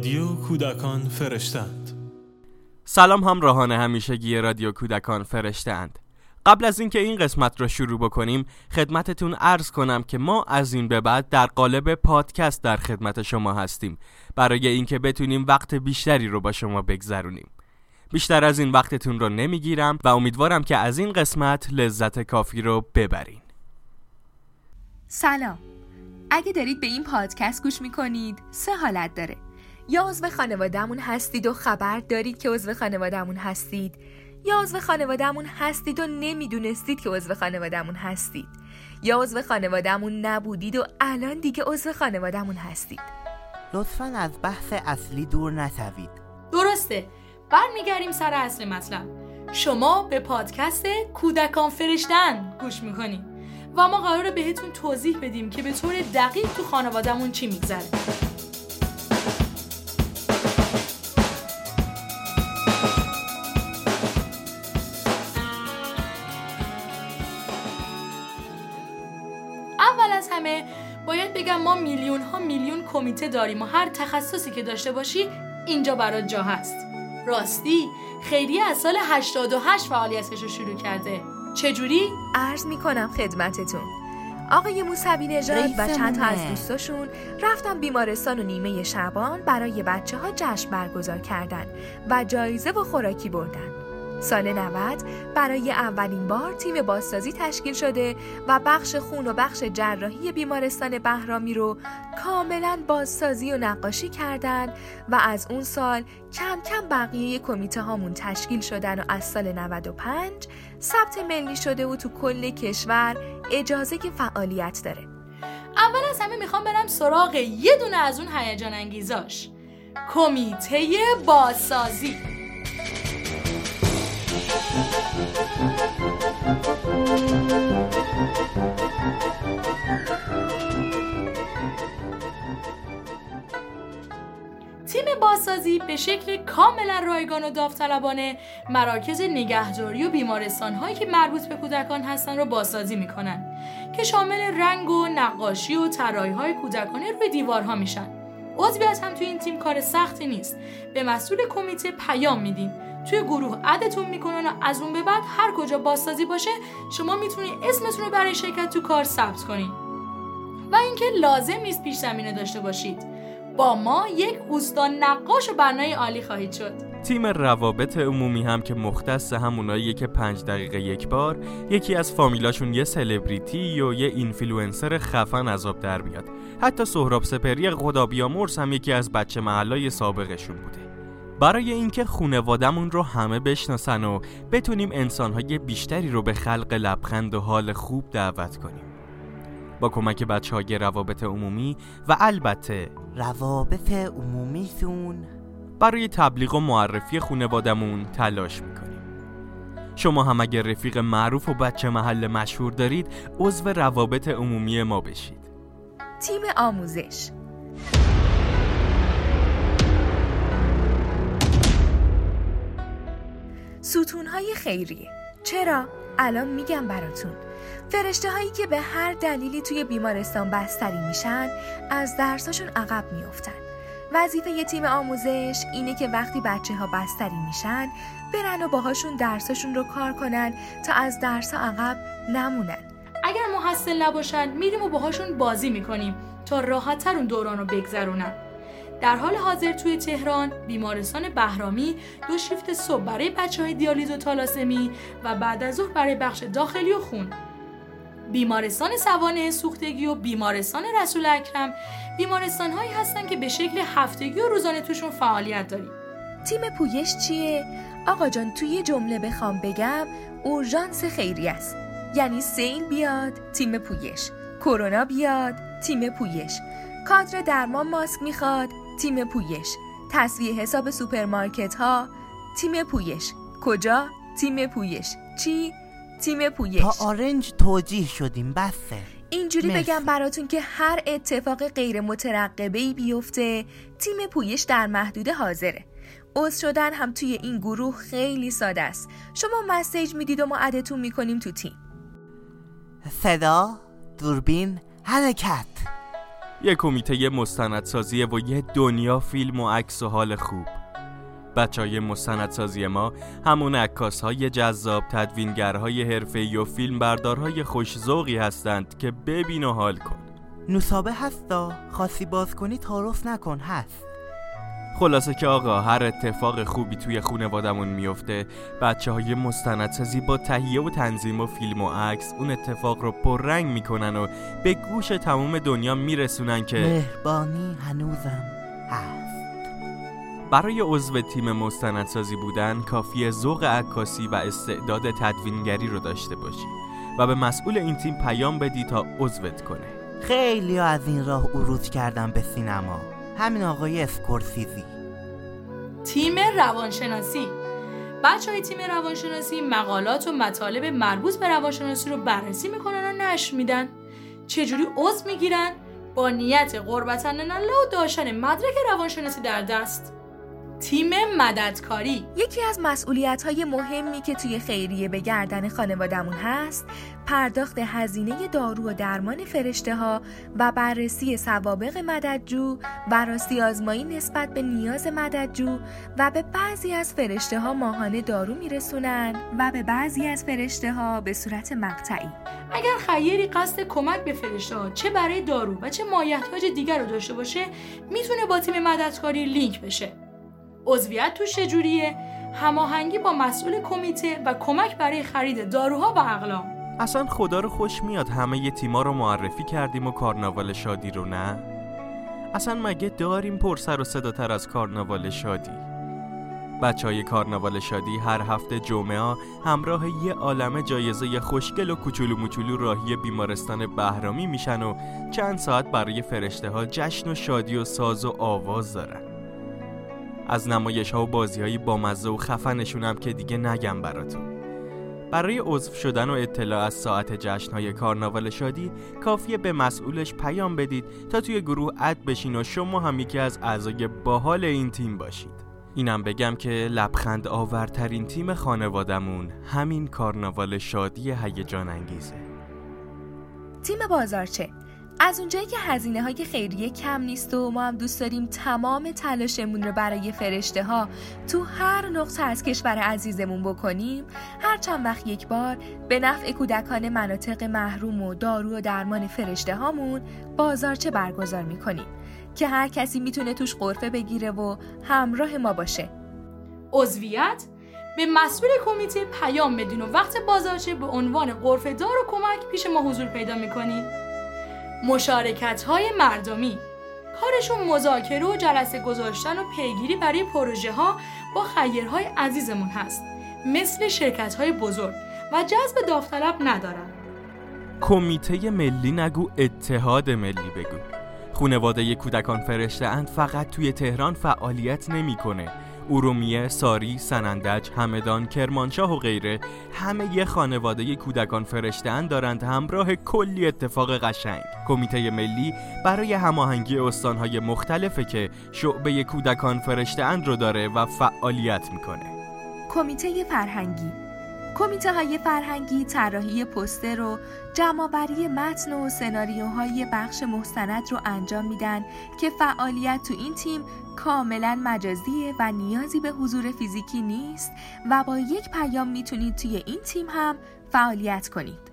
رادیو کودکان فرشتند. سلام همراهان همیشگی رادیو کودکان فرشتند. قبل از اینکه این قسمت را شروع بکنیم خدمتتون عرض کنم که ما از این به بعد در قالب پادکست در خدمت شما هستیم. برای اینکه بتونیم وقت بیشتری رو با شما بگذرونیم. بیشتر از این وقتتون رو نمی‌گیرم و امیدوارم که از این قسمت لذت کافی رو ببرین. سلام. اگه دارید به این پادکست گوش می‌کنید سه حالت داره. یا عضو خانوادهمون هستید و خبر دارید که عضو خانوادهمون هستید. یا عضو خانوادهمون هستید و نمی‌دونستید که عضو خانوادهمون هستید. یا عضو خانوادهمون نبودید و الان دیگه عضو خانوادهمون هستید. لطفا از بحث اصلی دور نشوید. درسته. برمیگردیم سر اصل مطلب. شما به پادکست کودکان فرشتن گوش می‌کنید. و ما قراره بهتون توضیح بدیم که به طور دقیق تو خانوادهمون چی میگذره. باید بگم ما میلیون ها میلیون کمیته داریم و هر تخصصی که داشته باشی اینجا برات جا هست راستی خیریه از سال 88 فعالیتش رو شروع کرده چجوری؟ عرض می‌کنم خدمتتون آقای موسوی نژاد و چند تا از دوستاشون رفتن بیمارستان و نیمه شبان برای بچه ها جشن برگزار کردن و جایزه و خوراکی بردن. سال 90 برای اولین بار تیم بازسازی تشکیل شده و بخش خون و بخش جراحی بیمارستان بهرامی رو کاملا بازسازی و نقاشی کردن و از اون سال کم کم بقیه کمیته هامون تشکیل شدن و از سال 95 ثبت ملی شده و تو کل کشور اجازه که فعالیت داره. اول از همه می‌خوام برم سراغ یه دونه از اون هیجان انگیزاش کمیته بازسازی. تیم بازسازی به شکل کاملا رایگان و داوطلبانه مراکز نگهداری و بیمارستان هایی که مربوط به کودکان هستن رو بازسازی می‌کنن که شامل رنگ و نقاشی و طراحی های کودکانه روی دیوارها میشن. عضویت هم توی این تیم کار سختی نیست. به مسئول کمیته پیام میدین توی گروه عدتون می‌کنن و از اون به بعد هر کجا بازسازی باشه شما می‌تونید اسمتون رو برای شرکت تو کار ثبت کنید. و اینکه لازم نیست پیش زمینه داشته باشید. با ما یک استاد نقاش و بنای عالی خواهید شد. تیم روابط عمومی هم که مختص همونایی که پنج دقیقه یک بار یکی از فامیلاشون یه سلبریتی و یه اینفلوئنسر خفن از آب در میاد حتی سهراب سپهری خدا بیامرز هم یکی از بچه محلای سابقشون بوده. برای اینکه خونوادمون رو همه بشناسن و بتونیم انسانهای بیشتری رو به خلق لبخند و حال خوب دعوت کنیم. با کمک بچه های روابط عمومی و البته روابط عمومیتون. برای تبلیغ و معرفی خونوادمون تلاش می‌کنیم. شما هم اگر رفیق معروف و بچه محل مشهور دارید عضو روابط عمومی ما بشید. تیم آموزش. ستونهای خیریه. چرا؟ الان میگم براتون. فرشته هایی که به هر دلیلی توی بیمارستان بستری میشن از درساشون عقب میافتن. وظیفه یه تیم آموزش اینه که وقتی بچه ها بستری میشن برن و باهاشون درساشون رو کار کنن تا از درس عقب نمونن. اگر محصل نباشن میریم و باهاشون بازی می‌کنیم تا راحتتر اون دوران رو بگذرونن. در حال حاضر توی تهران بیمارستان بهرامی دو شیفت صبح برای بچه های دیالیز و تالاسمی و بعد از ظهر برای بخش داخلی و خون. بیمارستان سوانه سوختگی و بیمارستان رسول اکرم بیمارستان هایی هستن که به شکل هفتگی و روزانه توشون فعالیت داریم. تیم پویش چیه؟ آقا جان توی جمله بخوام بگم اورژانس خیری است. یعنی سیل بیاد تیم پویش. کرونا بیاد تیم پویش. کادر درمان ماسک می‌خواد تیم پویش. تسویه حساب سوپرمارکت ها تیم پویش. کجا؟ تیم پویش. چی؟ تیم پویش. تا آرنج توجیه شدیم بسه. اینجوری مرسی. بگم براتون که هر اتفاق غیر مترقبه ای بیفته تیم پویش در محدوده حاضره. عضو شدن هم توی این گروه خیلی ساده است. شما message می‌دید و ما add تون می‌کنیم تو تیم. صدا دوربین حرکت. یه کمیته مستندسازی و یه دنیا فیلم و عکس و حال خوب. بچه های مستندسازی ما همون عکاس های جذاب تدوینگرهای حرفه و فیلم بردارهای خوشزوقی هستند که ببین و حال کن. نوسابه هستا خاصی باز کنی تعارف نکن هست. خلاصه که آقا هر اتفاق خوبی توی خونوادمون میفته بچه های مستندسازی با تهیه و تنظیم و فیلم و عکس اون اتفاق رو پررنگ می‌کنن و به گوش تمام دنیا میرسونن که مهربانی هنوزم هست. برای عضو تیم مستندسازی بودن کافی ذوق عکاسی و استعداد تدوینگری رو داشته باشی و به مسئول این تیم پیام بدی تا عضوت کنه. خیلی از این راه عروج کردم به سینما. همین آقای اسکورسیزی. تیم روانشناسی. بچه های تیم روانشناسی مقالات و مطالب مربوط به روانشناسی رو بررسی می‌کنن و نشر میدن. چجوری عضو می‌گیرن؟ با نیت قربتن الله و داشتن مدرک روانشناسی در دست. تیم مددکاری. یکی از مسئولیت های مهمی که توی خیریه به گردن خانوادمون هست پرداخت هزینه دارو و درمان فرشته ها و بررسی سوابق مددجو و راستی آزمایی نسبت به نیاز مددجو و به بعضی از فرشته ها ماهانه دارو میرسونن. و به بعضی از فرشته ها به صورت مقطعی. اگر خیری قصد کمک به فرشته ها چه برای دارو و چه مایحتاج دیگر رو داشته باشه می‌تونه با تیم مددکاری لینک بشه. عضویت تو چجوریه هماهنگی با مسئول کمیته و کمک برای خرید داروها و اقلام. اصلا خدا رو خوش میاد همه ی تیما رو معرفی کردیم و کارناوال شادی رو نه؟ اصلا مگه داریم پرسر و صداتر از کارناوال شادی؟ بچه های کارناوال شادی هر هفته جمعه همراه یه عالم جایزه خوشگل و کوچولو موچولو راهی بیمارستان بهرامی میشن و چند ساعت برای فرشته ها جشن و شادی و ساز و آواز دارن. از نمایش ها و بازی های بامزه و خفنشونم که دیگه نگم براتون. برای عضو شدن و اطلاع از ساعت جشن های کارناوال شادی کافیه به مسئولش پیام بدید تا توی گروه اد بشین و شما هم یکی از اعضای باحال این تیم باشید. اینم بگم که لبخند آورترین تیم خانوادمون همین کارناوال شادی هیجان انگیزه تیم بازارچه از اونجایی که هزینه های خیریه کم نیست و ما هم دوست داریم تمام تلاشمون رو برای فرشته ها تو هر نقطه از کشور عزیزمون بکنیم هر چند وقت یک بار به نفع کودکان مناطق محروم و دارو و درمان فرشته هامون بازارچه برگزار می‌کنیم که هر کسی می‌تونه توش قرفه بگیره و همراه ما باشه. عضویت به مسئول کمیته پیام بدین و وقت بازارچه به عنوان قرفه دار و کمک پیش ما حضور پیدا می‌کنید مشارکت های مردمی. کارشون مذاکره و جلسه گذاشتن و پیگیری برای پروژه ها با خیرهای عزیزمون هست مثل شرکت های بزرگ و جذب داوطلب ندارن. کمیته ملی نگو اتحاد ملی بگو. خونواده کودکان فرشته اند فقط توی تهران فعالیت نمی‌کنه. ارومیه، ساری، سنندج، همدان، کرمانشاه و غیره همه یه خانواده کودکان فرشتهاند دارند همراه کلی اتفاق قشنگ. کمیته ملی برای هماهنگی استانهای مختلفه که شعبه کودکان فرشتهاند رو داره و فعالیت می‌کنه. کمیته فرهنگی کمیته های فرهنگی طراحی پوستر و جمعآوری متن و سناریوهای بخش مستند رو انجام میدن که فعالیت تو این تیم کاملا مجازیه و نیازی به حضور فیزیکی نیست و با یک پیام می‌تونید توی این تیم هم فعالیت کنید.